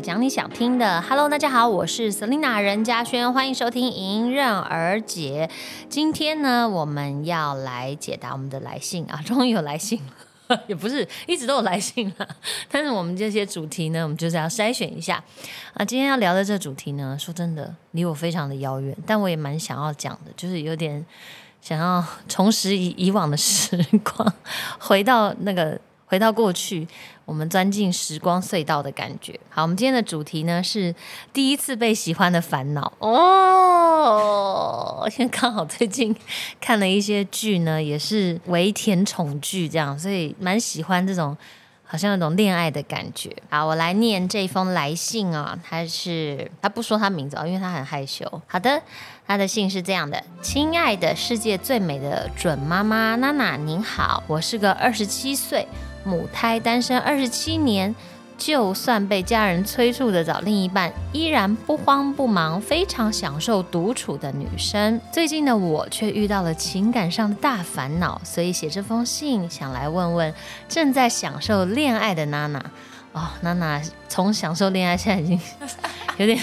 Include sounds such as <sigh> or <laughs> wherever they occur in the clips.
讲，你想听的。Hello，大家好，我是 Selina 任嘉轩，欢迎收听《迎刃而解》。今天呢，我们要来解答我们的来信啊，<laughs> 终于有来信了，<laughs> 也不是一直都有来信了，<laughs> 但是我们这些主题呢，我们就是要筛选一下啊。今天要聊的这主题呢，说真的，离我非常的遥远，但我也蛮想要讲的，就是有点想要重拾以以往的时光，回到那个。回到过去，我们钻进时光隧道的感觉。好，我们今天的主题呢是第一次被喜欢的烦恼哦。因为刚好最近看了一些剧呢，也是为甜宠剧这样，所以蛮喜欢这种好像那种恋爱的感觉。好，我来念这封来信啊，他是他不说他名字啊，因为他很害羞。好的，他的信是这样的：亲爱的世界最美的准妈妈娜娜，您好，我是个二十七岁。母胎单身二十七年，就算被家人催促着找另一半，依然不慌不忙，非常享受独处的女生。最近的我却遇到了情感上的大烦恼，所以写这封信想来问问正在享受恋爱的娜娜。哦，娜娜从享受恋爱，现在已经 <laughs> 有点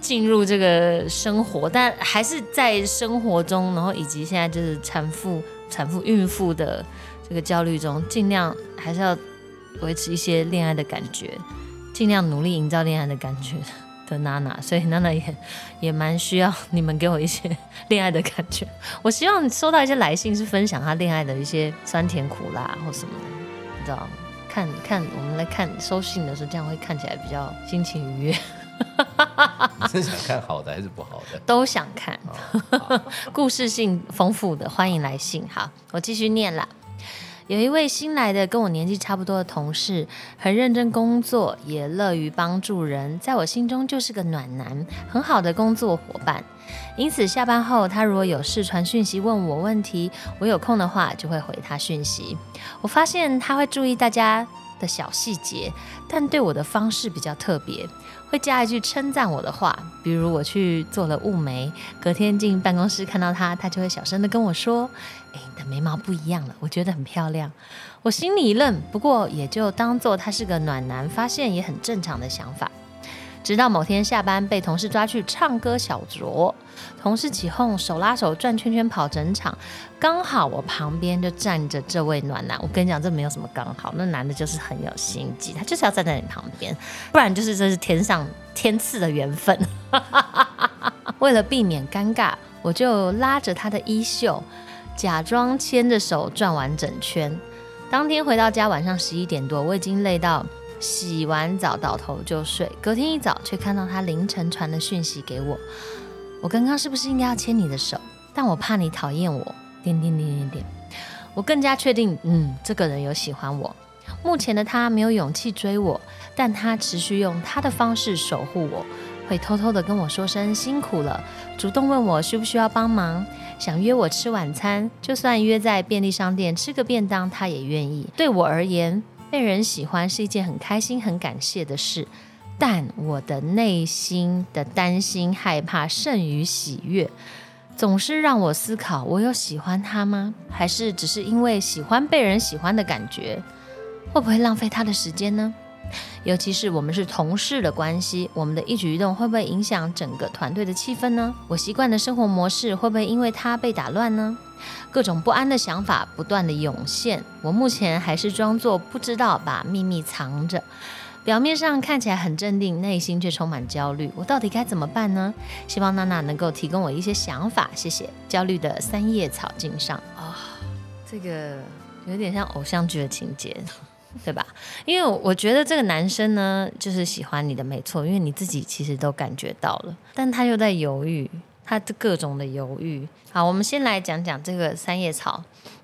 进入这个生活，但还是在生活中，然后以及现在就是产妇、产妇、孕妇的。这个焦虑中，尽量还是要维持一些恋爱的感觉，尽量努力营造恋爱的感觉的娜娜，所以娜娜也也蛮需要你们给我一些 <laughs> 恋爱的感觉。我希望收到一些来信，是分享她恋爱的一些酸甜苦辣或什么的，你知道吗？看看我们来看收信的时候，这样会看起来比较心情愉悦。<laughs> 是想看好的还是不好的？都想看，<laughs> 故事性丰富的，欢迎来信。好，我继续念了。有一位新来的跟我年纪差不多的同事，很认真工作，也乐于帮助人，在我心中就是个暖男，很好的工作伙伴。因此下班后，他如果有事传讯息问我问题，我有空的话就会回他讯息。我发现他会注意大家的小细节，但对我的方式比较特别。会加一句称赞我的话，比如我去做了雾眉，隔天进办公室看到他，他就会小声的跟我说：“哎，你的眉毛不一样了，我觉得很漂亮。”我心里一愣，不过也就当做他是个暖男，发现也很正常的想法。直到某天下班被同事抓去唱歌小酌，同事起哄，手拉手转圈圈跑整场，刚好我旁边就站着这位暖男。我跟你讲，这没有什么刚好，那男的就是很有心机，他就是要站在你旁边，不然就是这是天上天赐的缘分。<laughs> 为了避免尴尬，我就拉着他的衣袖，假装牵着手转完整圈。当天回到家，晚上十一点多，我已经累到。洗完澡倒头就睡，隔天一早却看到他凌晨传的讯息给我。我刚刚是不是应该要牵你的手？但我怕你讨厌我。点点点点点。我更加确定，嗯，这个人有喜欢我。目前的他没有勇气追我，但他持续用他的方式守护我，会偷偷的跟我说声辛苦了，主动问我需不需要帮忙，想约我吃晚餐，就算约在便利商店吃个便当，他也愿意。对我而言。被人喜欢是一件很开心、很感谢的事，但我的内心的担心、害怕胜于喜悦，总是让我思考：我有喜欢他吗？还是只是因为喜欢被人喜欢的感觉？会不会浪费他的时间呢？尤其是我们是同事的关系，我们的一举一动会不会影响整个团队的气氛呢？我习惯的生活模式会不会因为他被打乱呢？各种不安的想法不断的涌现，我目前还是装作不知道，把秘密藏着，表面上看起来很镇定，内心却充满焦虑。我到底该怎么办呢？希望娜娜能够提供我一些想法，谢谢。焦虑的三叶草茎上啊，这个有点像偶像剧的情节，对吧？因为我觉得这个男生呢，就是喜欢你的，没错，因为你自己其实都感觉到了，但他又在犹豫。他的各种的犹豫。好，我们先来讲讲这个三叶草，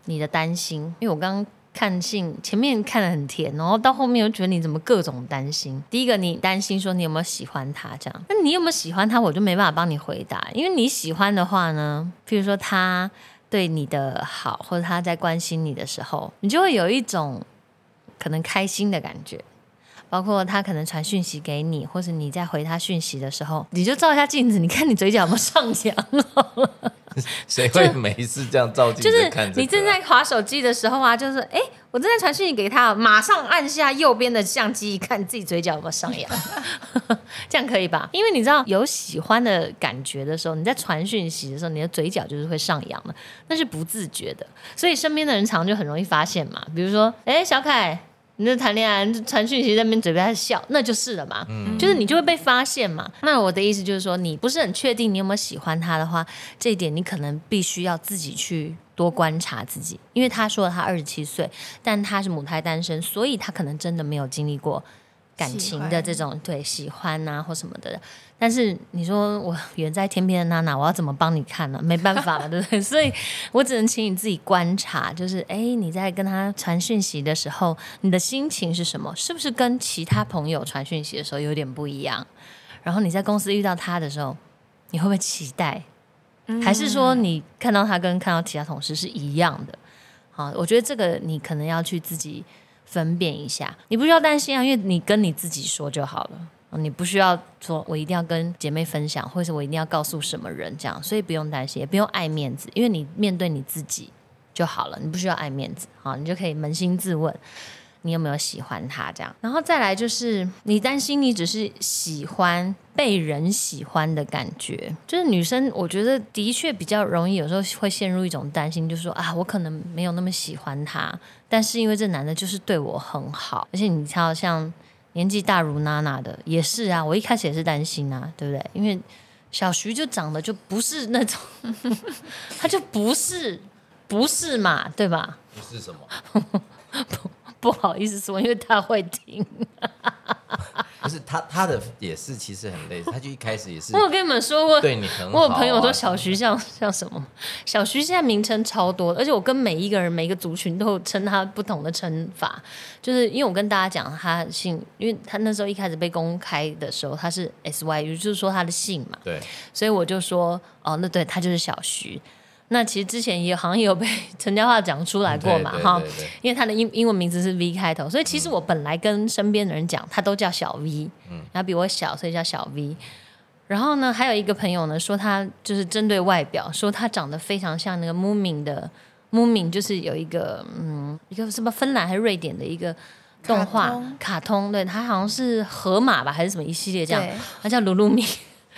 你的担心。因为我刚刚看信前面看的很甜，然后到后面又觉得你怎么各种担心。第一个，你担心说你有没有喜欢他这样，那你有没有喜欢他，我就没办法帮你回答。因为你喜欢的话呢，譬如说他对你的好，或者他在关心你的时候，你就会有一种可能开心的感觉。包括他可能传讯息给你，或者你在回他讯息的时候，你就照一下镜子，你看你嘴角有没有上扬。<laughs> 谁会没事这样照镜就是子看这个啊？你正在划手机的时候啊，就是哎、我正在传讯息给他，马上按下右边的相机，一看自己嘴角有没有上扬，<laughs> 这样可以吧？因为你知道有喜欢的感觉的时候，你在传讯息的时候，你的嘴角就是会上扬的，那是不自觉的，所以身边的人常常就很容易发现嘛。比如说，哎、小凯。你在谈恋爱，传讯息在那边嘴巴在笑，那就是了嘛，就是你就会被发现嘛。那我的意思就是说，你不是很确定你有没有喜欢他的话，这一点你可能必须要自己去多观察自己，因为他说了他二十七岁，但他是母胎单身，所以他可能真的没有经历过感情的这种对喜欢啊或什么的。但是你说我远在天边的娜娜，我要怎么帮你看呢？没办法嘛，<laughs> 对不对？所以我只能请你自己观察，就是哎，你在跟他传讯息的时候，你的心情是什么？是不是跟其他朋友传讯息的时候有点不一样？然后你在公司遇到他的时候，你会不会期待？还是说你看到他跟看到其他同事是一样的？好，我觉得这个你可能要去自己分辨一下，你不需要担心啊，因为你跟你自己说就好了。你不需要说，我一定要跟姐妹分享，或者我一定要告诉什么人这样，所以不用担心，也不用爱面子，因为你面对你自己就好了，你不需要爱面子，好，你就可以扪心自问，你有没有喜欢他这样。然后再来就是，你担心你只是喜欢被人喜欢的感觉，就是女生，我觉得的确比较容易，有时候会陷入一种担心，就是说啊，我可能没有那么喜欢他，但是因为这男的就是对我很好，而且你知道像。年纪大如娜娜的也是啊，我一开始也是担心啊，对不对？因为小徐就长得就不是那种，<laughs> 他就不是不是嘛，对吧？不是什么，不 <laughs> <laughs> 好意思说，因为他会听。<laughs> 不是他他的也是其实很类似，他就一开始也是我有跟你们说过，对你很好、啊。我有朋友说小徐像像什么？小徐现在名称超多，而且我跟每一个人、每一个族群都有称他不同的称法。就是因为我跟大家讲他姓，因为他那时候一开始被公开的时候他是 S Y U，就是说他的姓嘛，对，所以我就说哦，那对他就是小徐。那其实之前也好像也有被 <laughs> 陈嘉桦讲出来过嘛，哈，因为他的英英文名字是 V 开头，所以其实我本来跟身边的人讲，他都叫小 V，嗯，然后比我小，所以叫小 V。然后呢，还有一个朋友呢说他就是针对外表，说他长得非常像那个 Moomin 的 Moomin，就是有一个嗯一个什么芬兰还是瑞典的一个动画卡通卡通，对他好像是河马吧还是什么一系列这样对，他叫鲁鲁米。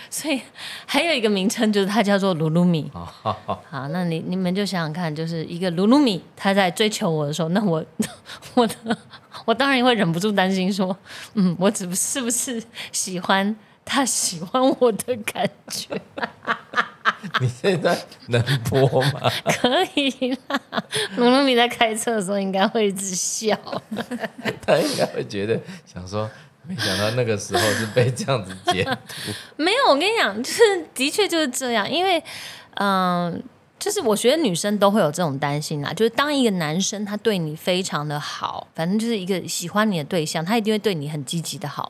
所以还有一个名称就是它叫做鲁鲁米。好好 <laughs> 好，那你你们就想想看，就是一个鲁鲁米他在追求我的时候，那我我的我当然会忍不住担心说，嗯，我只是不是喜欢他喜欢我的感觉？你现在能播吗？<laughs> 可以啦，鲁鲁米在开车的时候应该会一直笑。<laughs> 他应该会觉得想说，没想到那个时候是被这样子截图。<laughs> 没有，我跟你讲，就是的确就是这样，因为嗯。就是我觉得女生都会有这种担心啦，就是当一个男生他对你非常的好，反正就是一个喜欢你的对象，他一定会对你很积极的好，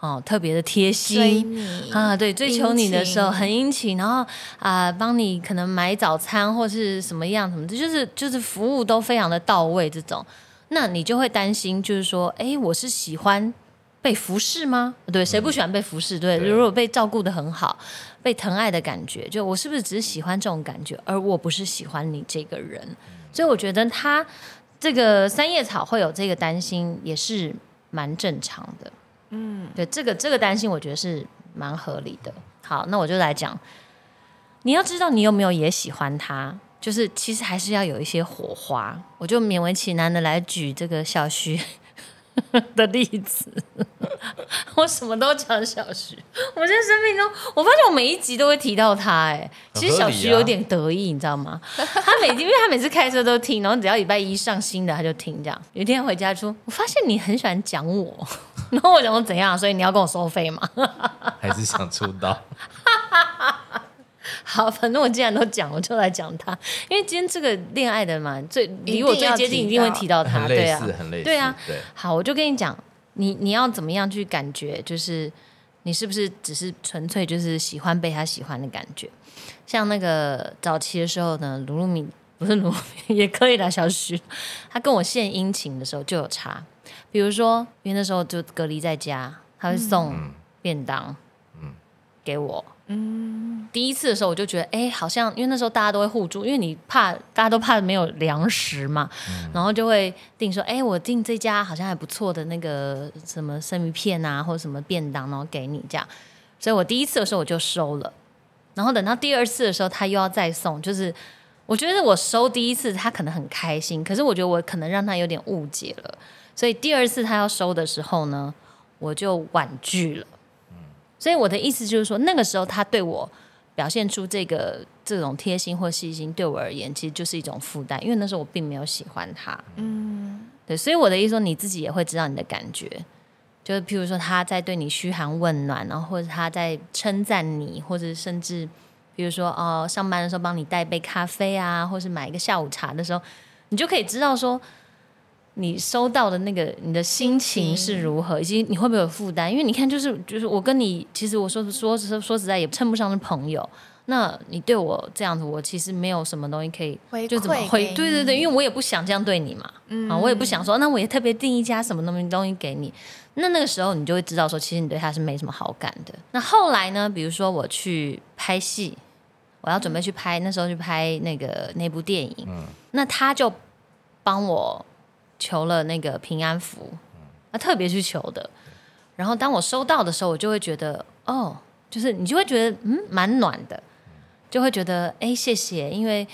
哦，特别的贴心啊，对，追求你的时候很殷勤，然后啊，帮你可能买早餐或是什么样什么的，就是就是服务都非常的到位，这种，那你就会担心，就是说，哎，我是喜欢被服侍吗？对，谁不喜欢被服侍？对，对如果被照顾的很好，被疼爱的感觉，就我是不是只是喜欢这种感觉，而我不是喜欢你这个人？所以我觉得他这个三叶草会有这个担心，也是蛮正常的。嗯，对，这个这个担心，我觉得是蛮合理的。好，那我就来讲，你要知道你有没有也喜欢他，就是其实还是要有一些火花。我就勉为其难的来举这个小徐 <laughs> 的例子，我什么都讲小徐。我在生命中，我发现我每一集都会提到他、哎，其实小徐有点得意，你知道吗？他每因为他每次开车都听，然后只要礼拜一上新的他就听，这样。有一天回家说，我发现你很喜欢讲我，<laughs> 然后我讲说怎样，所以你要跟我收费吗？还是想出道？好，<laughs> 反正我既然都讲，我就来讲他，因为今天这个恋爱的嘛，最离我最接近，一定会提到他，对啊似，，很类似。对啊对，好，我就跟你讲，你你要怎么样去感觉，就是你是不是只是纯粹就是喜欢被他喜欢的感觉？像那个早期的时候呢，鲁鲁米不是卢露米 <laughs> 也可以啦，小徐，他跟我献殷勤的时候就有差，比如说因为那时候就隔离在家，他会送便当，给我，嗯，第一次的时候我就觉得，哎，好像因为那时候大家都会互助，因为你怕大家都怕没有粮食嘛，然后就会订说，哎，我订这家好像还不错的那个什么生鱼片啊，或者什么便当，然后给你这样。所以我第一次的时候我就收了，然后等到第二次的时候他又要再送，就是我觉得我收第一次他可能很开心，可是我觉得我可能让他有点误解了，所以第二次他要收的时候呢，我就婉拒了。所以我的意思就是说，那个时候他对我表现出这个这种贴心或细心，对我而言其实就是一种负担，因为那时候我并没有喜欢他。嗯，对，所以我的意思说，你自己也会知道你的感觉，就是譬如说他在对你嘘寒问暖，然后或者他在称赞你，或者甚至比如说哦，上班的时候帮你带杯咖啡啊，或是买一个下午茶的时候，你就可以知道说。你收到的那个，你的心情是如何，以及你会不会有负担？因为你看，就是就是我跟你，其实我说说说说实在也称不上是朋友。那你对我这样子，我其实没有什么东西可以就怎么回？对对对，因为我也不想这样对你嘛，啊，我也不想说，那我也特别订一家什么东西东西给你。那那个时候你就会知道说，其实你对他是没什么好感的。那后来呢？比如说我去拍戏，我要准备去拍，那时候去拍那个那部电影，嗯，那他就帮我。求了那个平安符，啊，特别去求的。然后当我收到的时候，我就会觉得，哦，就是你就会觉得，嗯，蛮暖的，就会觉得，哎，谢谢。因为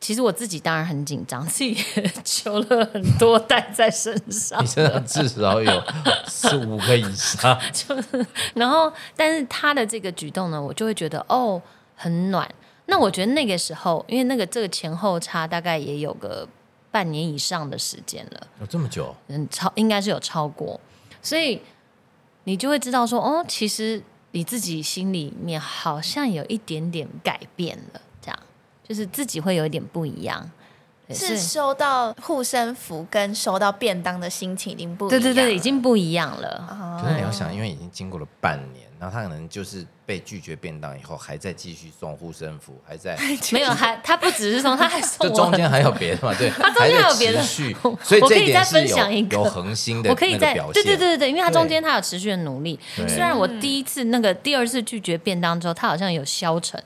其实我自己当然很紧张，自己也 <laughs> 求了很多带在身上，你身上至少有四五个以上。<laughs> 就是，然后，但是他的这个举动呢，我就会觉得，哦，很暖。那我觉得那个时候，因为那个这个前后差大概也有个。半年以上的时间了，有这么久？嗯，超应该是有超过，所以你就会知道说，哦，其实你自己心里面好像有一点点改变了，这样就是自己会有一点不一样。是收到护身符跟收到便当的心情已经不对对对，已经不一样了。可是你要想，因为已经经过了半年。然后他可能就是被拒绝便当以后，还在继续送护身符，还在 <laughs> 没有还他不只是送，他还送。<laughs> 这中间还有别的嘛？对，他中间还有别的。所以这一点是有有恒心的，我可以再表现。对对对对因为他中间他有持续的努力。虽然我第一次那个第二次拒绝便当之后，他好像有消沉。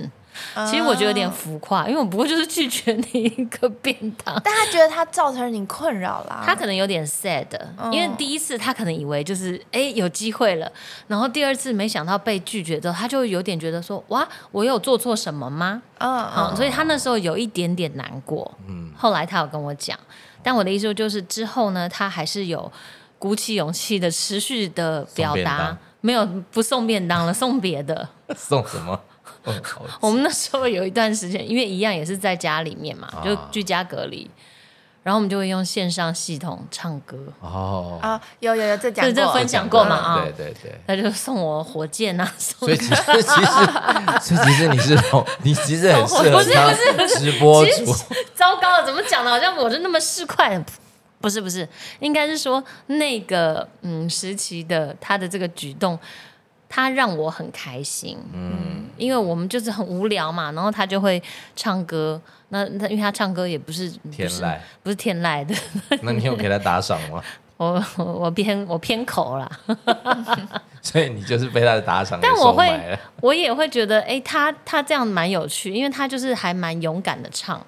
其实我觉得有点浮夸，因为我不过就是拒绝你一个便当，但他觉得他造成你困扰啦。他可能有点 sad，因为第一次他可能以为就是哎有机会了，然后第二次没想到被拒绝之后，他就有点觉得说哇，我有做错什么吗？嗯，所以他那时候有一点点难过。嗯，后来他有跟我讲，但我的意思就是之后呢，他还是有鼓起勇气的持续的表达，没有不送便当了，送别的。<laughs> 送什么？我们那时候有一段时间，因为一样也是在家里面嘛，就居家隔离，然后我们就会用线上系统唱歌。哦啊，有有有这讲这分享过嘛啊？对对对，他就送我火箭啊，<laughs> 所以其实其实 <laughs> 所以其实你是你其实很适合当直播主。糟糕了，怎么讲的？好像我是那么市侩？不是不是，应该是说那个嗯时期的他的这个举动。他让我很开心，嗯，因为我们就是很无聊嘛，然后他就会唱歌，那那因为他唱歌也不是天籁，不是天籁的，<laughs> 那你有给他打赏吗？<laughs> 我我偏我偏口了，<laughs> 所以你就是被他的打赏但我会，我也会觉得，哎，他他这样蛮有趣，因为他就是还蛮勇敢的唱，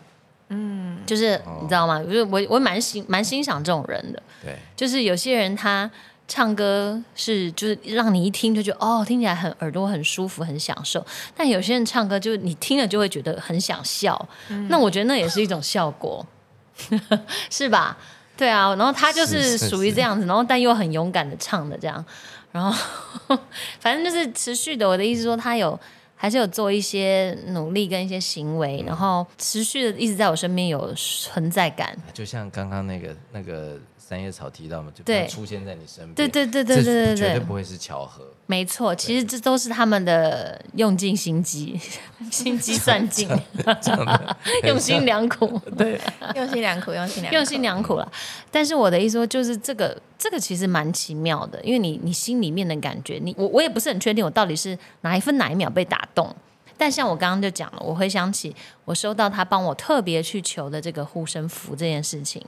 嗯，就是你知道吗？就是我我蛮欣蛮欣赏这种人的，对，就是有些人他。唱歌是就是让你一听就觉得哦，听起来很耳朵很舒服，很享受。但有些人唱歌就是你听了就会觉得很想笑，那我觉得那也是一种效果，<laughs> 是吧？对啊，然后他就是属于这样子，然后但又很勇敢的唱的这样，然后反正就是持续的。我的意思说，他有还是有做一些努力跟一些行为，然后持续的一直在我身边有存在感。就像刚刚那个那个。三叶草提到嘛，就出现在你身边，对对对对对对对，绝对不会是巧合。没错，其实这都是他们的用尽心机，<laughs> 心机算尽，用心良苦，对，用心良苦，用心良用心良苦了。但是我的意思说，就是这个这个其实蛮奇妙的，因为你你心里面的感觉，你我我也不是很确定，我到底是哪一分哪一秒被打动。但像我刚刚就讲了，我回想起我收到他帮我特别去求的这个护身符这件事情。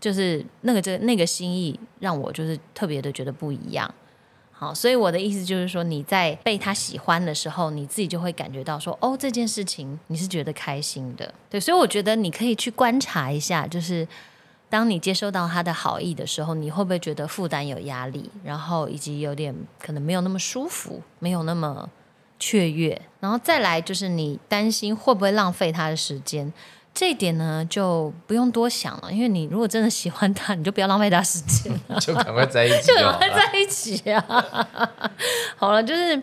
就是那个这那个心意让我就是特别的觉得不一样，好，所以我的意思就是说，你在被他喜欢的时候，你自己就会感觉到说，哦，这件事情你是觉得开心的，对，所以我觉得你可以去观察一下，就是当你接收到他的好意的时候，你会不会觉得负担有压力，然后以及有点可能没有那么舒服，没有那么雀跃，然后再来就是你担心会不会浪费他的时间。这一点呢，就不用多想了，因为你如果真的喜欢他，你就不要浪费他时间了，<laughs> 就赶快在一起就就。赶快在一起啊！<laughs> 好了，就是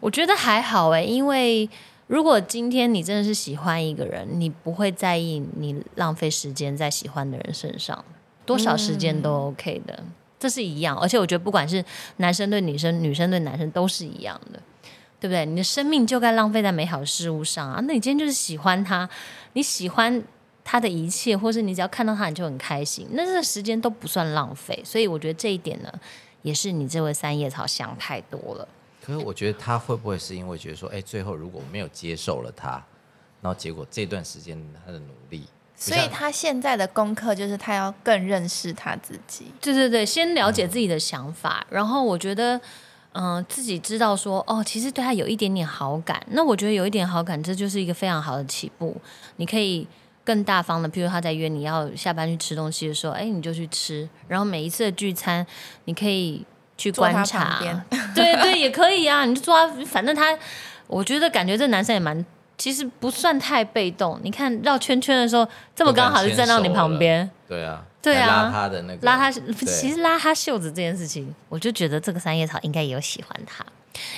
我觉得还好哎，因为如果今天你真的是喜欢一个人，你不会在意你浪费时间在喜欢的人身上，多少时间都 OK 的，这是一样。而且我觉得不管是男生对女生，女生对男生都是一样的。对不对？你的生命就该浪费在美好的事物上啊！那你今天就是喜欢他，你喜欢他的一切，或是你只要看到他你就很开心，那这个时间都不算浪费。所以我觉得这一点呢，也是你这位三叶草想太多了。可是我觉得他会不会是因为觉得说，哎，最后如果没有接受了他，然后结果这段时间他的努力，所以他现在的功课就是他要更认识他自己。对对对，先了解自己的想法，然后我觉得。嗯，自己知道说哦，其实对他有一点点好感，那我觉得有一点好感，这就是一个非常好的起步。你可以更大方的，譬如他在约你要下班去吃东西的时候，哎，你就去吃。然后每一次的聚餐，你可以去观察，对对，也可以啊。你就坐，反正他，我觉得感觉这男生也蛮，其实不算太被动。你看绕圈圈的时候，这么刚好就站到你旁边，对啊。对啊，拉他的那个，拉他，其实拉他袖子这件事情，我就觉得这个三叶草应该也有喜欢他，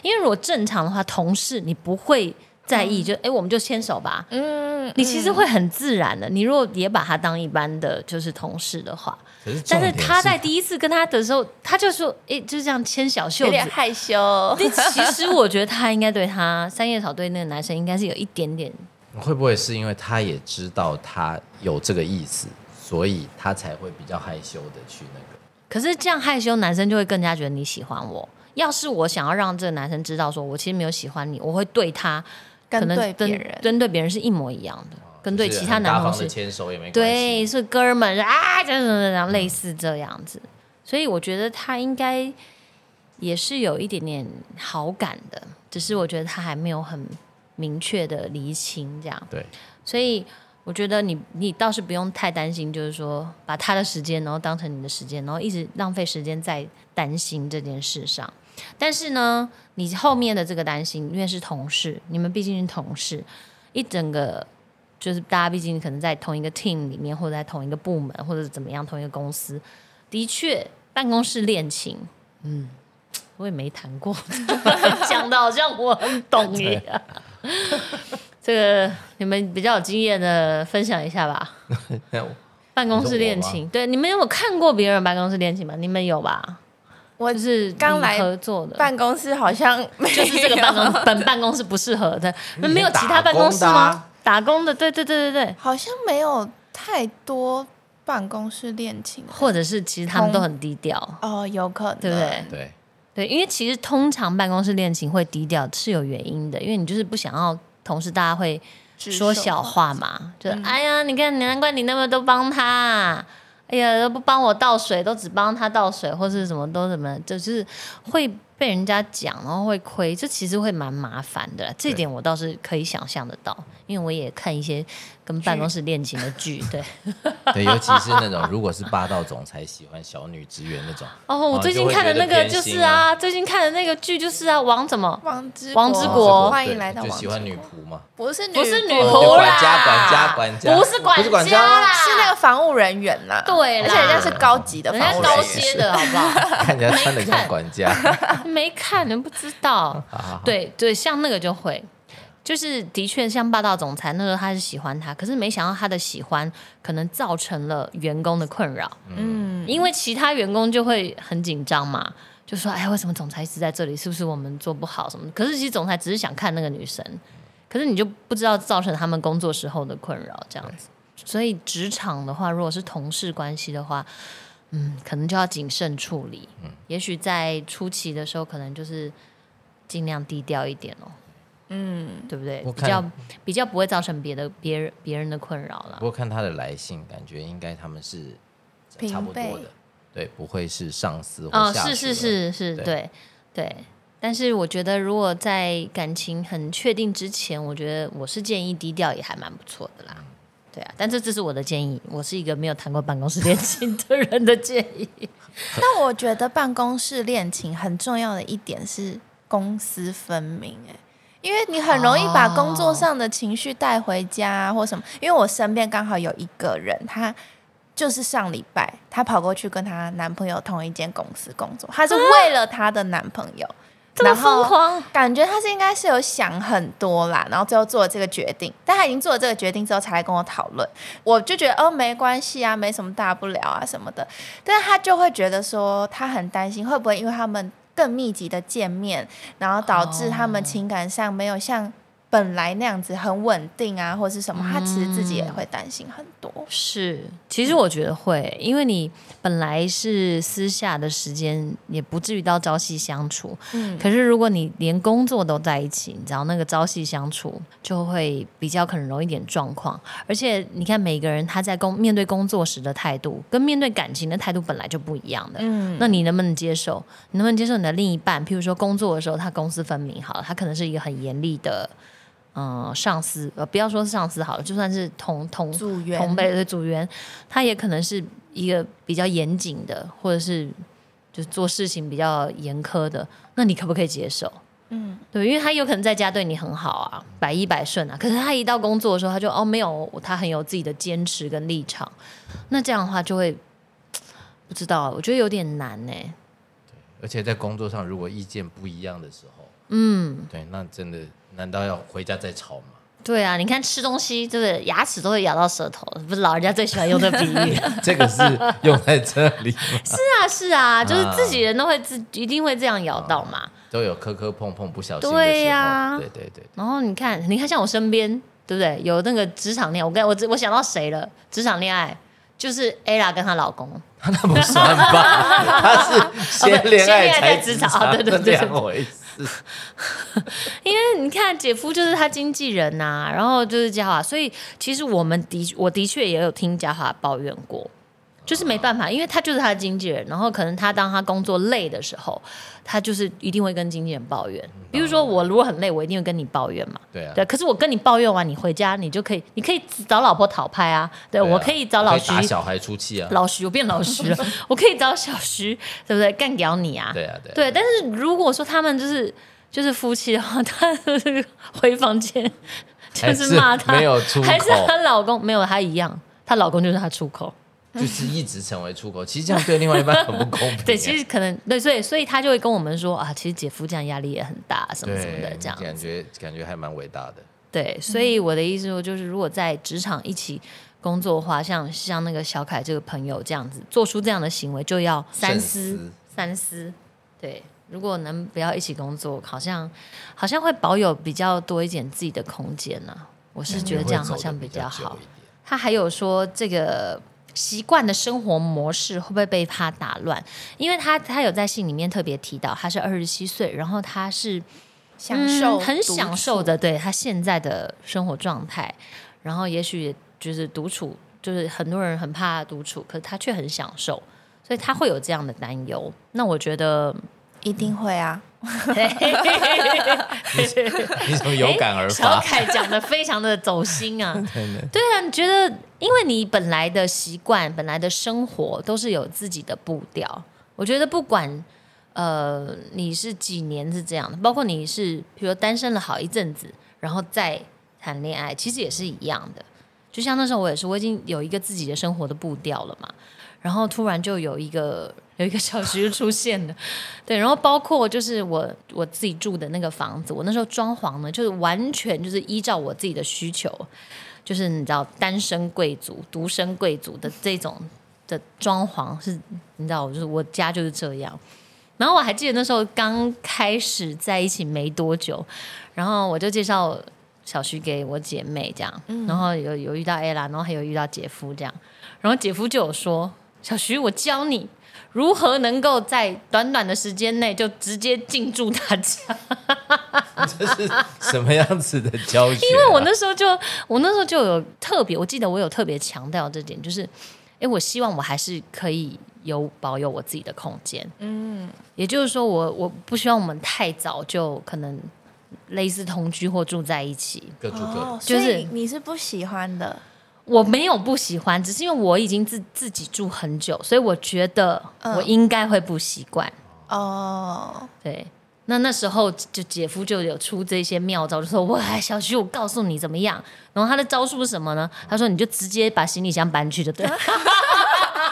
因为如果正常的话，同事你不会在意，就哎，我们就牵手吧，嗯，你其实会很自然的。你如果也把他当一般的就是同事的话，是但是他在第一次跟他的时候，他就说，哎，就这样牵小袖子，有点害羞。<laughs> 其实我觉得他应该对他三叶草对那个男生应该是有一点点，会不会是因为他也知道他有这个意思？所以他才会比较害羞的去那个。可是这样害羞，男生就会更加觉得你喜欢我。要是我想要让这个男生知道，说我其实没有喜欢你，我会对他可能对别人，跟对别人是一模一样的，跟对其他男同事牵手也没对，是哥们啊，这样这样类似这样子。所以我觉得他应该也是有一点点好感的，只是我觉得他还没有很明确的厘清这样。对，所以。我觉得你你倒是不用太担心，就是说把他的时间，然后当成你的时间，然后一直浪费时间在担心这件事上。但是呢，你后面的这个担心，因为是同事，你们毕竟是同事，一整个就是大家毕竟可能在同一个 team 里面，或者在同一个部门，或者怎么样，同一个公司，的确办公室恋情，嗯，我也没谈过，<laughs> 讲的好像我很懂一样。<laughs> 这个你们比较有经验的分享一下吧。<laughs> 办公室恋情，对，你们有没有看过别人办公室恋情吗？你们有吧？我是刚来合作的办公室，好像就是这个办公 <laughs> 本办公室不适合的。没有其他办公室吗？打工的，对对对对对，好像没有太多办公室恋情，或者是其实他们都很低调哦，有可能，对不对？对对，因为其实通常办公室恋情会低调是有原因的，因为你就是不想要。同事大家会说小话嘛？就哎呀，你看，难怪你那么都帮他，哎呀，都不帮我倒水，都只帮他倒水，或是什么都什么，就是会被人家讲，然后会亏，这其实会蛮麻烦的。这点我倒是可以想象得到，因为我也看一些。跟办公室恋情的剧，<laughs> 对对，尤其是那种如果是霸道总裁喜欢小女职员那种。<laughs> 哦，我最近看的那个就是啊，最近看的那个剧就是啊，王怎么？王之王之国，欢迎来到。就喜欢女仆吗？不是，不是女仆啦，管家管家管家，不是管家啦，是那个防务人员啦。对，而且人家是高级的，人家高阶的好不好？<laughs> 看人家穿的像管家，没看，你不知道。对对，像那个就会。就是的确像霸道总裁那时候他是喜欢他，可是没想到他的喜欢可能造成了员工的困扰。嗯，因为其他员工就会很紧张嘛，就说：“哎，为什么总裁一直在这里？是不是我们做不好什么？”可是其实总裁只是想看那个女生，可是你就不知道造成他们工作时候的困扰这样子。所以职场的话，如果是同事关系的话，嗯，可能就要谨慎处理。嗯，也许在初期的时候，可能就是尽量低调一点哦。嗯，对不对？比较比较不会造成别的别人别人的困扰了。不过看他的来信，感觉应该他们是差不多的，对，不会是上司或下是是是是，对对。但是我觉得，如果在感情很确定之前，我觉得我是建议低调也还蛮不错的啦。对啊，但这只是我的建议，我是一个没有谈过办公室恋情的人的建议。<laughs> 那我觉得办公室恋情很重要的一点是公私分明、哎，因为你很容易把工作上的情绪带回家、或什么。因为我身边刚好有一个人，她就是上礼拜她跑过去跟她男朋友同一间公司工作，她是为了她的男朋友。然后疯狂，感觉他是应该是有想很多啦，然后最后做了这个决定。但他已经做了这个决定之后，才来跟我讨论。我就觉得哦，没关系啊，没什么大不了啊什么的。但是他就会觉得说，他很担心会不会因为他们更密集的见面，然后导致他们情感上没有像本来那样子很稳定啊，或是什么。他其实自己也会担心很多。是，其实我觉得会，因为你本来是私下的时间，也不至于到朝夕相处。嗯，可是如果你连工作都在一起，你知道那个朝夕相处就会比较可能容易一点状况。而且你看每个人他在工面对工作时的态度，跟面对感情的态度本来就不一样的。嗯那你能不能接受？你能不能接受你的另一半？譬如说工作的时候，他公私分明，好了，他可能是一个很严厉的。嗯，上司呃，不要说是上司好了，就算是同同组员同辈的组员，他也可能是一个比较严谨的，或者是就做事情比较严苛的，那你可不可以接受？嗯，对，因为他有可能在家对你很好啊，百依百顺啊，可是他一到工作的时候，他就哦没有，他很有自己的坚持跟立场，那这样的话就会不知道，我觉得有点难呢、而且在工作上如果意见不一样的时候，嗯，对，那真的难道要回家再吵吗？对啊，你看吃东西，对不对？牙齿都会咬到舌头，不是老人家最喜欢用的比喻。<laughs> 这个是用在这里，<laughs> 是啊，是啊，就是自己人都会自一定会这样咬到嘛。都有磕磕碰碰不小心。对呀对对对，然后你看，你看像我身边，对不对？有那个职场恋爱，我跟我我想到谁了？职场恋爱就是 ella 跟她老公，<laughs> 那不算吧？他是先恋爱才职场啊对对对对两回事。<laughs> 因为你看姐夫就是他经纪人呐、然后就是嘉华，所以其实我们的我的确也有听嘉华抱怨过。就是没办法，因为他就是他的经纪人，然后可能他当他工作累的时候，他就是一定会跟经纪人抱怨。比如说我如果很累，我一定会跟你抱怨嘛。对啊，对，可是我跟你抱怨完，你回家你就可以，你可以找老婆讨拍啊。对对啊我可以找老徐打，小孩出气啊。老徐我变老徐了，<laughs> 我可以找小徐，对不对？干掉你啊！对啊，对啊。对，但是如果说他们就是就是夫妻的话，他回房间就是骂他，没有出还是口，她老公没有她一样，她老公就是她出口。就是一直成为出口。其实这样对另外一半很不公平。<laughs> 对，其实可能对，所以所以他就会跟我们说啊，其实姐夫这样压力也很大，什么什么的，这样感觉感觉还蛮伟大的。对，所以我的意思说，就是如果在职场一起工作的话，像像那个小凯这个朋友这样子做出这样的行为，就要三思思三思。对，如果能不要一起工作，好像好像会保有比较多一点自己的空间呢、我是觉得这样好像比较好。他还有说这个。习惯的生活模式会不会被他打乱？因为他他有在信里面特别提到，他是二十七岁，然后他是享受、嗯很享受的，对他现在的生活状态。然后也许就是独处，就是很多人很怕独处，可是他却很享受，所以他会有这样的担忧。那我觉得，一定会啊。<laughs> 你怎么有感而发小发？凯讲的非常的走心啊。<laughs> 对啊，你觉得，因为你本来的习惯、本来的生活都是有自己的步调。我觉得不管呃你是几年是这样的，包括你是比如单身了好一阵子，然后再谈恋爱，其实也是一样的。就像那时候我也是，我已经有一个自己的生活的步调了嘛，然后突然就有一个 <laughs> 有一个小徐出现了，<laughs> 对，然后包括就是我我自己住的那个房子，我那时候装潢呢，就是完全就是依照我自己的需求，就是你知道单身贵族、独身贵族的这种的装潢是，你知道，就是我家就是这样。然后我还记得那时候刚开始在一起没多久，然后我就介绍小徐给我姐妹这样，然后有有遇到 ella，然后还有遇到姐夫这样，然后姐夫就有说：“小徐，我教你如何能够在短短的时间内就直接进驻大家。<laughs> ”这是什么样子的教学啊？因为我那时候就我那时候就有特别，我记得我有特别强调这点，就是，哎，我希望我还是可以有保有我自己的空间。嗯，也就是说我，我不希望我们太早就可能类似同居或住在一起。各住各的。哦，所就是你是不喜欢的，我没有不喜欢，只是因为我已经自自己住很久，所以我觉得嗯我应该会不习惯。哦，对，那那时候就姐夫就有出这些妙招，就说：“我哎，小徐，我告诉你怎么样。”然后他的招数是什么呢？他说：“你就直接把行李箱搬去就对了。<laughs>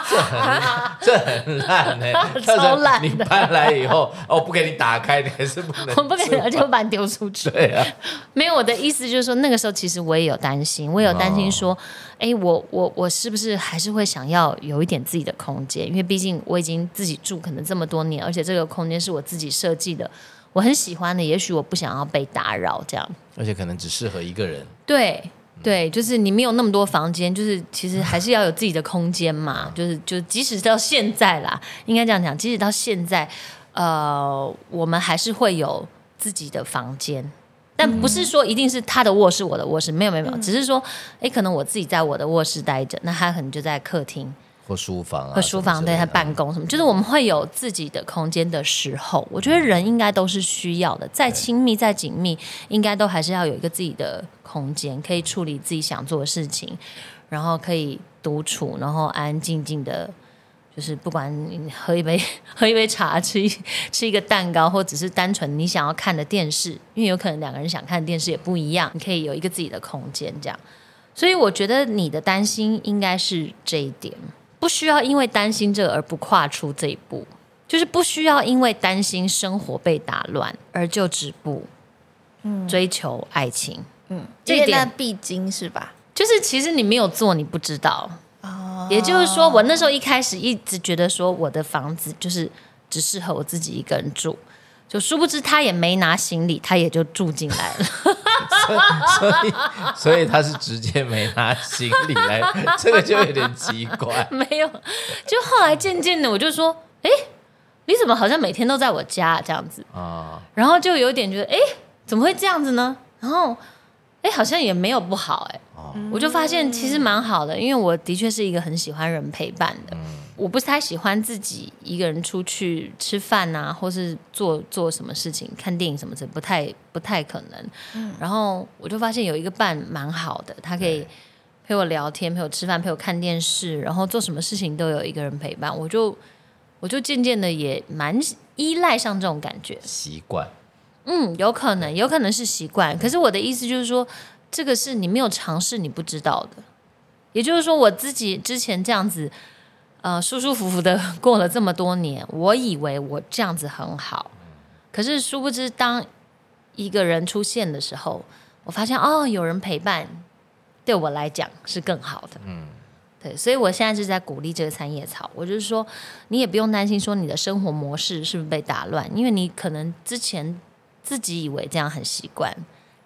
这很这很烂呢、<laughs> 超烂的你搬来以后，哦，不给你打开，你还是不能 <laughs> 我不可以，而且我把你丢出去。对啊，没有，我的意思就是说，那个时候其实我也有担心，我也有担心说，哦哎、我我我是不是还是会想要有一点自己的空间？因为毕竟我已经自己住可能这么多年，而且这个空间是我自己设计的，我很喜欢的。也许我不想要被打扰，这样。而且可能只适合一个人。对对，就是你没有那么多房间，就是其实还是要有自己的空间嘛。就是就即使到现在啦，应该这样讲，即使到现在，呃，我们还是会有自己的房间。但不是说一定是他的卧室，我的卧室，没有没有没有，只是说，哎，可能我自己在我的卧室待着，那他可能就在客厅或书房啊，或书房，对他办公什么，就是我们会有自己的空间的时候，我觉得人应该都是需要的，再亲密再紧密，应该都还是要有一个自己的空间，可以处理自己想做的事情，然后可以独处，然后安安静静的。就是不管你喝一杯 <laughs> 喝一杯茶，吃一吃一个蛋糕，或只是单纯你想要看的电视，因为有可能两个人想看的电视也不一样，你可以有一个自己的空间这样。所以我觉得你的担心应该是这一点，不需要因为担心这个而不跨出这一步，就是不需要因为担心生活被打乱而就止步，嗯追求爱情。嗯，这一点必经是吧？就是其实你没有做，你不知道。哦，也就是说，我那时候一开始一直觉得说，我的房子就是只适合我自己一个人住，就殊不知他也没拿行李，他也就住进来了。所以 <laughs> 所以他是直接没拿行李来，<laughs> 这个就有点奇怪。<laughs> 没有，就后来渐渐的，我就说，哎，你怎么好像每天都在我家这样子？啊，然后就有点觉得，哎，怎么会这样子呢？然后，哎，好像也没有不好，哎，哦我就发现其实蛮好的，因为我的确是一个很喜欢人陪伴的。我不太喜欢自己一个人出去吃饭啊，或是做做什么事情、看电影什么的，不太不太可能。然后我就发现有一个伴蛮好的，他可以陪我聊天、陪我吃饭、陪我看电视，然后做什么事情都有一个人陪伴，我就我就渐渐的也蛮依赖上这种感觉。习惯嗯，有可能，有可能是习惯。可是我的意思就是说，这个是你没有尝试，你不知道的。也就是说，我自己之前这样子，呃，舒舒服服的 <laughs> 过了这么多年，我以为我这样子很好，可是殊不知，当一个人出现的时候，我发现哦，有人陪伴，对我来讲是更好的。嗯对，所以我现在是在鼓励这个三叶草。我就是说，你也不用担心说你的生活模式是不是被打乱，因为你可能之前自己以为这样很习惯，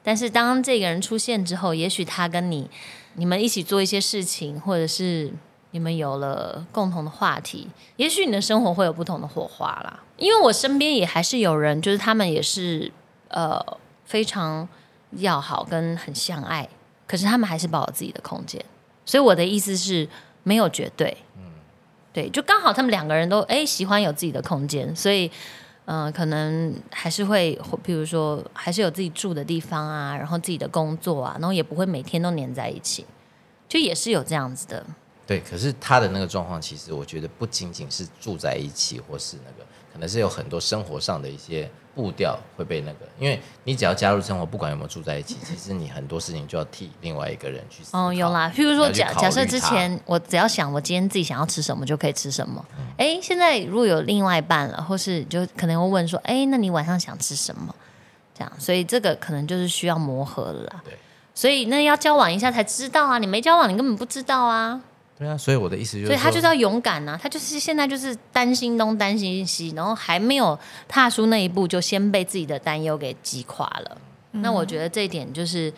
但是当这个人出现之后，也许他跟你你们一起做一些事情，或者是你们有了共同的话题，也许你的生活会有不同的火花啦。因为我身边也还是有人，就是他们也是呃非常要好跟很相爱，可是他们还是保有自己的空间。所以我的意思是没有绝对，嗯对，就刚好他们两个人都哎喜欢有自己的空间，所以嗯、可能还是会，比如说还是有自己住的地方啊，然后自己的工作啊，然后也不会每天都黏在一起，就也是有这样子的。对，可是他的那个状况，其实我觉得不仅仅是住在一起，或是那个，可能是有很多生活上的一些步调会被那个，因为你只要加入生活，不管有没有住在一起，其实你很多事情就要替另外一个人去哦，有啦，譬如说假假设之前我只要想我今天自己想要吃什么就可以吃什么，嗯哎、现在如果有另外一半了，或是就可能会问说，哎，那你晚上想吃什么？这样，所以这个可能就是需要磨合了啦。对，所以那要交往一下才知道啊，你没交往你根本不知道啊，对啊，所以我的意思就是说，所以他就是要勇敢啊，他就是现在就是担心东担心西，然后还没有踏出那一步，就先被自己的担忧给击垮了。那我觉得这一点就是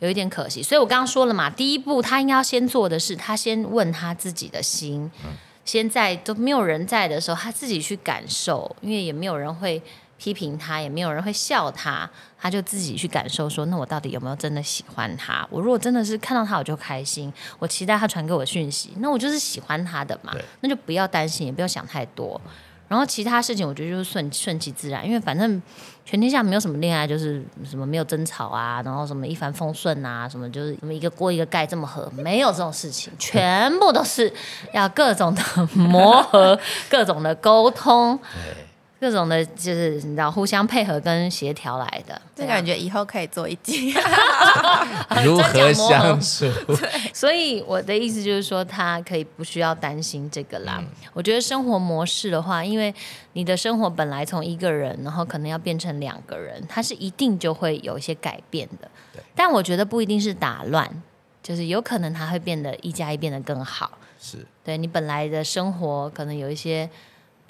有一点可惜。所以我刚刚说了嘛，第一步他应该要先做的是，他先问他自己的心，先在都没有人在的时候，他自己去感受，因为也没有人会批评他，也没有人会笑他，他就自己去感受说，那我到底有没有真的喜欢他？我如果真的是看到他我就开心，我期待他传给我讯息，那我就是喜欢他的嘛，那就不要担心，也不要想太多。然后其他事情我觉得就是顺顺其自然，因为反正全天下没有什么恋爱就是什么没有争吵啊，然后什么一帆风顺啊，什么就是什么一个锅一个盖这么合，没有这种事情，<laughs> 全部都是要各种的磨合，各种的沟通，对，各种的就是你知道互相配合跟协调来的，这感觉以后可以做一集。<laughs> <laughs> 如何相处？所以我的意思就是说，他可以不需要担心这个啦。我觉得生活模式的话，因为你的生活本来从一个人，然后可能要变成两个人，它是一定就会有一些改变的对。但我觉得不一定是打乱，就是有可能他会变得一加一变得更好。是对你本来的生活可能有一些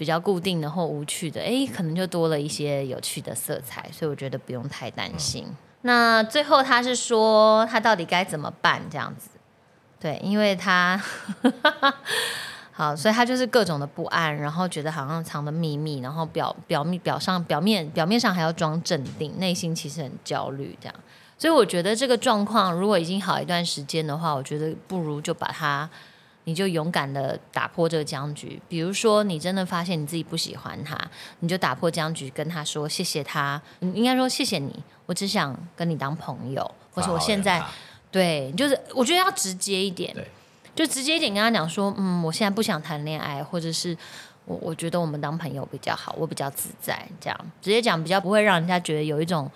比较固定的或无趣的，诶，可能就多了一些有趣的色彩，所以我觉得不用太担心。那最后他是说他到底该怎么办这样子？对，因为他好，所以他就是各种的不安，然后觉得好像藏的秘密，然后表表面表上表面表面上还要装镇定，内心其实很焦虑这样。所以我觉得这个状况如果已经好一段时间的话，我觉得不如就把它，你就勇敢的打破这个僵局。比如说，你真的发现你自己不喜欢他，你就打破僵局，跟他说谢谢他，你应该说谢谢你，我只想跟你当朋友，或者我现在对，就是我觉得要直接一点，就直接一点跟他讲说，嗯，我现在不想谈恋爱，或者是我我觉得我们当朋友比较好，我比较自在，这样。直接讲比较不会让人家觉得有一种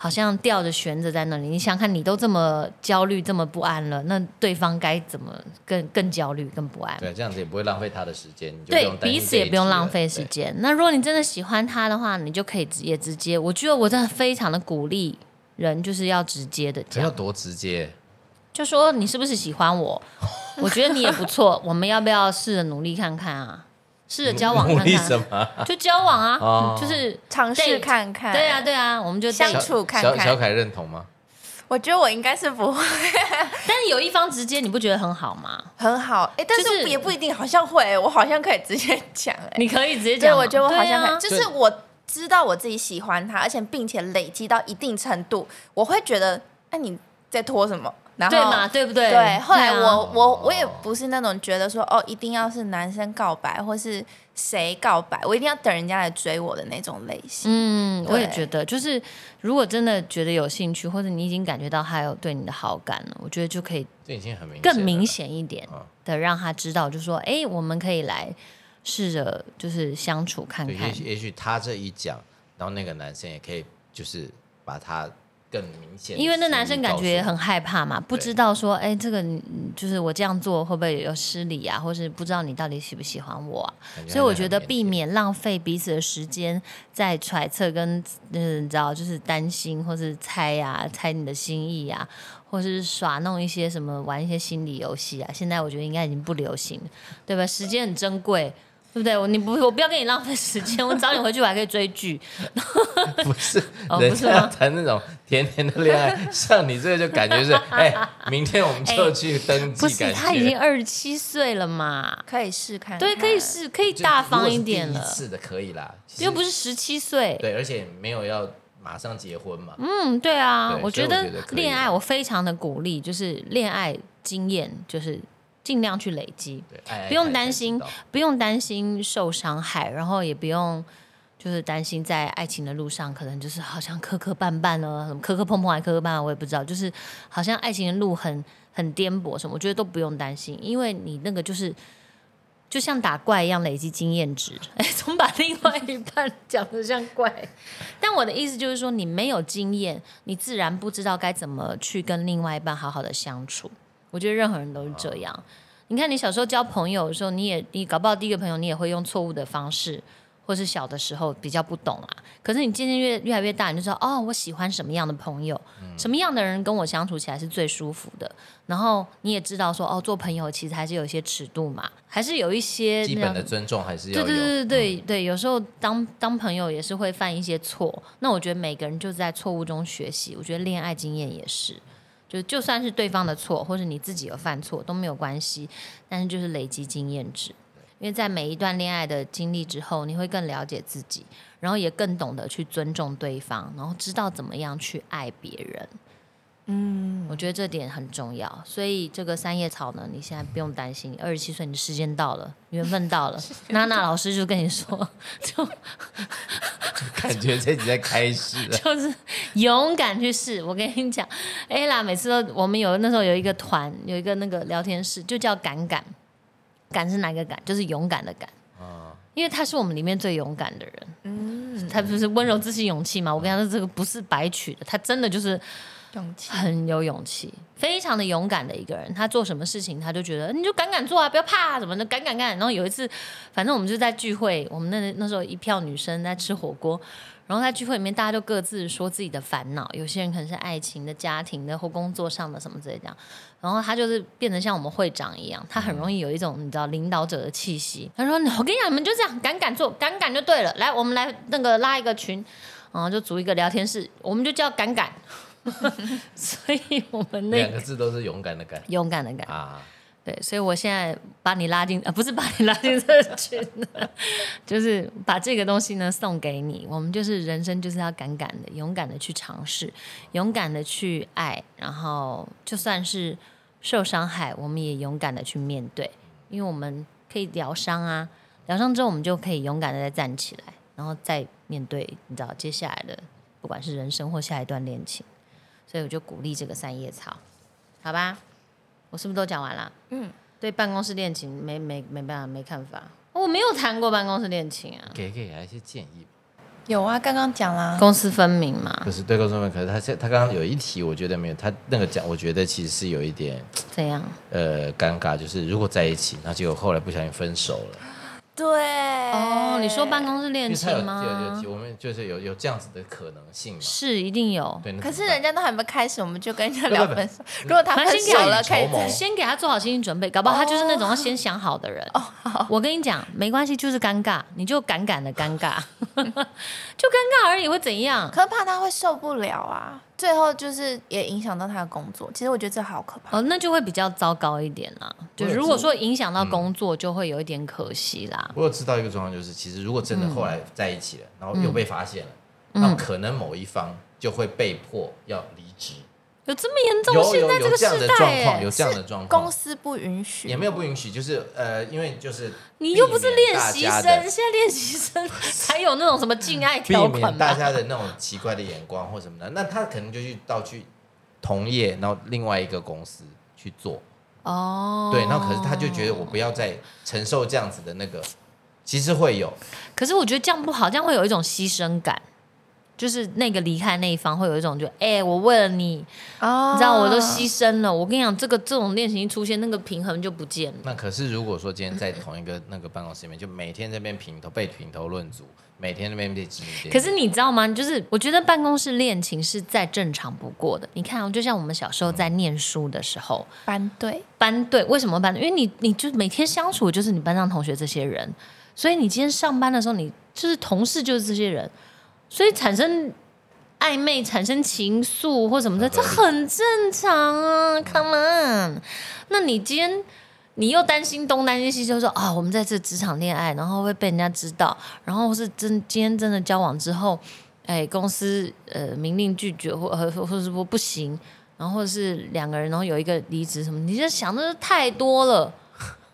好像吊着悬着在那里。你想想看，你都这么焦虑、这么不安了，那对方该怎么更更焦虑、更不安？对，这样子也不会浪费他的时间，对彼此也不用浪费时。间。那如果你真的喜欢他的话，你就可以直接直接。我觉得我真的非常的鼓励人，就是要直接的讲，要多直接，就说你是不是喜欢我？我觉得你也不错，我们要不要试着努力看看啊？试着交往 <laughs> 努力看看，什么？就交往啊，哦。就是尝试看看。对啊，对啊，我们就相处看看。小小凯认同吗？我觉得我应该是不会。<laughs> 但是有一方直接，你不觉得很好吗？很好，哎，但是是也不一定，好像会，我好像可以直接讲，哎，你可以直接，讲吗，我觉得我好像可以，啊就是我知道我自己喜欢他，而且并且累积到一定程度，我会觉得，哎，你在拖什么？然后对嘛，对不对？对，后来我我我也不是那种觉得说哦，一定要是男生告白或是谁告白，我一定要等人家来追我的那种类型。嗯，我也对觉得，就是如果真的觉得有兴趣，或者你已经感觉到他有对你的好感了，我觉得就可以这已经很明更明显一点嗯的让他知道，就说，哎，我们可以来试着就是相处看，看也。许也许他这一讲，然后那个男生也可以就是把他更明显因为那男生感觉很害怕嘛，不知道说，哎，这个嗯就是我这样做会不会有失礼啊，或是不知道你到底喜不喜欢我啊？所以我觉得避免浪费彼此的时间在揣测跟嗯，你知道，就是担心或是猜呀、猜你的心意啊，或是耍弄一些什么玩一些心理游戏啊。现在我觉得应该已经不流行了，对吧？时间很珍贵。对不对？我你不，我不要跟你浪费时间。我早点回去，我还可以追剧。<laughs> 不是哦人家要不是吗谈那种甜甜的恋爱，<laughs> 像你这个就感觉是，哎，明天我们就哎去登不记，感是，他已经二十七岁了嘛？可以试看看，对，可以试，可以大方一点了第一。次的可以啦，又不是十七岁。对，而且没有要马上结婚嘛，嗯，对啊，对我觉得恋爱我非常的鼓励，就是恋爱经验就是尽量去累积，不用担心不用担心受伤害，然后也不用就是担心在爱情的路上可能就是好像磕磕绊绊呢，什么磕磕碰碰还磕磕绊绊，我也不知道，就是好像爱情的路很很颠簸什么，我觉得都不用担心，因为你那个就是。就像打怪一样累积经验值，哎，怎么把另外一半讲的像怪？但我的意思就是说，你没有经验，你自然不知道该怎么去跟另外一半好好的相处。我觉得任何人都是这样。你看，你小时候交朋友的时候，你也你搞不好第一个朋友你也会用错误的方式，或是小的时候比较不懂啊。可是你渐渐越越来越大，你就知道哦，我喜欢什么样的朋友，什么样的人跟我相处起来是最舒服的。然后你也知道说哦，做朋友其实还是有一些尺度嘛，还是有一些基本的尊重还是要有。对对对对嗯对对，有时候当当朋友也是会犯一些错。那我觉得每个人就在错误中学习。我觉得恋爱经验也是，就就算是对方的错，或者你自己有犯错都没有关系，但是就是累积经验值。因为在每一段恋爱的经历之后，你会更了解自己，然后也更懂得去尊重对方，然后知道怎么样去爱别人。嗯，我觉得这点很重要。所以这个三叶草呢，你现在不用担心，二十七岁你的时间到了，缘分到了。<laughs> 娜娜老师就跟你说，<laughs> 就感觉这集在开始了。<laughs> 就是勇敢去试。我跟你讲，ella 每次都我们有那时候有一个团，有一个那个聊天室，就叫敢敢。敢是哪个敢？就是勇敢的敢。啊，因为他是我们里面最勇敢的人。嗯，他不是温柔、自信、勇气嘛？我跟他说，这个不是白取的，他真的就是勇气。很有勇气，非常的勇敢的一个人。他做什么事情，他就觉得你就敢敢做啊，不要怕啊什么的，敢敢干。然后有一次，反正我们就在聚会，我们那那时候一票女生在吃火锅，然后在聚会里面，大家就各自说自己的烦恼，有些人可能是爱情的、家庭的或工作上的什么之类这样。然后他就是变得像我们会长一样，他很容易有一种你知道领导者的气息。他说：“我跟你讲，你们就这样敢敢做，敢敢就对了。来，我们来那个拉一个群，然后就组一个聊天室，我们就叫敢敢。<laughs> 所以我们那两个字都是勇敢的敢勇敢的敢。啊。对，所以我现在把你拉进，呃，不是把你拉进这个群的，<laughs> 就是把这个东西呢送给你。我们就是人生就是要敢敢的、勇敢的去尝试，勇敢的去爱，然后就算是受伤害，我们也勇敢的去面对，因为我们可以疗伤啊，疗伤之后我们就可以勇敢的再站起来，然后再面对你知道接下来的不管是人生或下一段恋情。所以我就鼓励这个三叶草，好吧？我是不是都讲完了？嗯，对办公室恋情没没没办法没看法，我没有谈过办公室恋情啊，给给他一些建议吧。有啊，刚刚讲啦。公私分明嘛可，是对高中们，可是他现他刚刚有一题，我觉得没有，他那个讲，我觉得其实是有一点怎样？呃尴尬，就是如果在一起，那结果后来不小心分手了，对。哦，你说办公室因恋情吗？有有我们就是有有这样子的可能性嘛？是一定有。对，可是人家都还没开始，我们就跟人家聊分手。如果他分手了，可以先给他做好心理准备，搞不好他就是那种要先想好的人。哦，好。我跟你讲，没关系，就是尴尬，你就敢敢的尴尬，<laughs> 就尴尬而已，会怎样？可是怕他会受不了啊，最后就是也影响到他的工作。其实我觉得这好可怕。哦，那就会比较糟糕一点啦。就如果说影响到工作，就会有一点可惜啦。我有知道一个状况，就是其实如果真的后来在一起了，然后又被发现了，嗯那可能某一方就会被迫要。有这么严重？有有有这样的状况，哎有这样的状况公，司不允许，也没有不允许，就是呃，因为就是你又不是练习生，现在练习生 <laughs> 才有那种什么禁爱避条款免大？家的那种奇怪的眼光或什么的，那他可能就去到去同业，然后另外一个公司去做，哦，对，然后可是他就觉得我不要再承受这样子的那个，其实会有，可是我觉得这样不好，这样会有一种牺牲感，就是那个离开那一方会有一种就，哎、我为了你，哦你知道我都牺牲了。我跟你讲，这个这种恋情一出现，那个平衡就不见了。那可是如果说今天在同一个那个办公室里面，就每天这边评头被评头论足，每天那边被指可是你知道吗？就是我觉得办公室恋情是再正常不过的。你看、哦，就像我们小时候在念书的时候，班队，班队为什么班队？因为你你就每天相处就是你班上同学这些人，所以你今天上班的时候，你就是同事就是这些人，所以产生暧昧、产生情愫或什么的，这很正常啊！Come on，那你今天。你又担心东担心西，就说啊，我们在这职场恋爱，然后会被人家知道，然后是真今天真的交往之后，哎，公司呃明令拒绝或呃或是说不行，然后或者是两个人，然后有一个离职什么，你就想的太多了，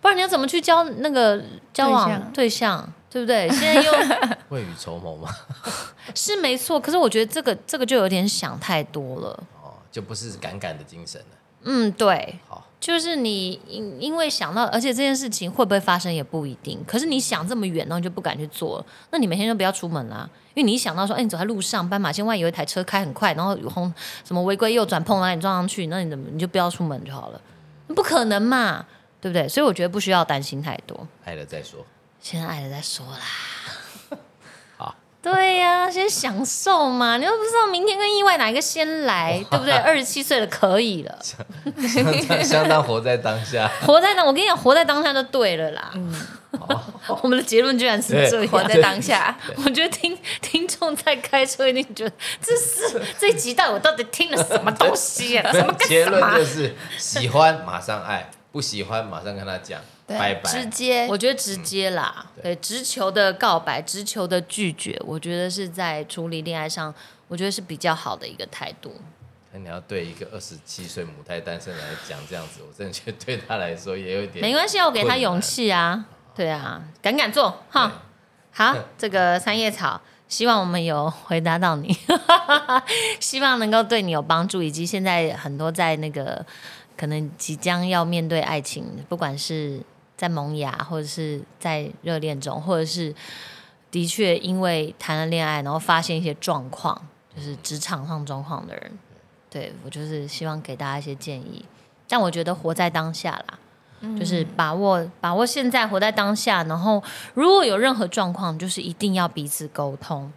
不然你要怎么去交那个交往对象对象，对不对？<laughs> 现在又 <laughs> 未雨绸缪嘛，<laughs> 是没错，可是我觉得这个这个就有点想太多了。哦，就不是敢敢的精神了。嗯，对，好，就是你因因为想到，而且这件事情会不会发生也不一定。可是你想这么远，然后你就不敢去做了，那你每天就不要出门啦。因为你一想到说，哎，你走在路上，斑马线外有一台车开很快，然后有红什么违规右转碰到你撞上去，那你怎么你就不要出门就好了？不可能嘛，对不对？所以我觉得不需要担心太多，爱了再说。先爱了再说啦。<laughs> 好，对呀、先享受嘛！你又不知道明天跟意外哪一个先来，对不对？二十七岁了可以了，相当相当活在当下。<laughs> 活在当，我跟你讲，活在当下就对了啦。<laughs> 我们的结论居然是这样，活在当下。我觉得听听众在开车一定觉得这是这一集到底我到底听了什么东西啊？什么跟什么结论就？是喜欢马上爱，不喜欢马上跟他讲对拜拜。直接我觉得直接啦，嗯对对直球的告白、直球的拒绝，我觉得是在处理恋爱上，我觉得是比较好的一个态度。那你要对一个二十七岁母胎单身来讲这样子，我真的觉得对他来说也有点 <laughs> 没关系啊，我给他勇气啊，对啊，敢敢做哈。好，这个三叶草，希望我们有回答到你，<laughs> 希望能够对你有帮助，以及现在很多在那个可能即将要面对爱情，不管是在萌芽，或者是在热恋中，或者是的确因为谈了恋爱，然后发现一些状况，就是职场上状况的人，对我就是希望给大家一些建议。但我觉得活在当下啦，就是把握把握现在，活在当下。然后如果有任何状况，就是一定要彼此沟通。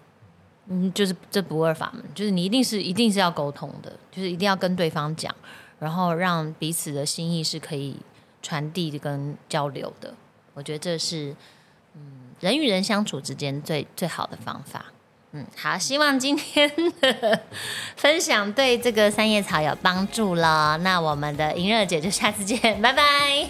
嗯，就是这不二法门，就是你一定是一定是要沟通的，就是一定要跟对方讲，然后让彼此的心意是可以传递跟交流的。我觉得这是嗯人与人相处之间最最好的方法。嗯，好，希望今天的分享对这个三叶草有帮助了。那我们的银热姐就下次见，拜拜。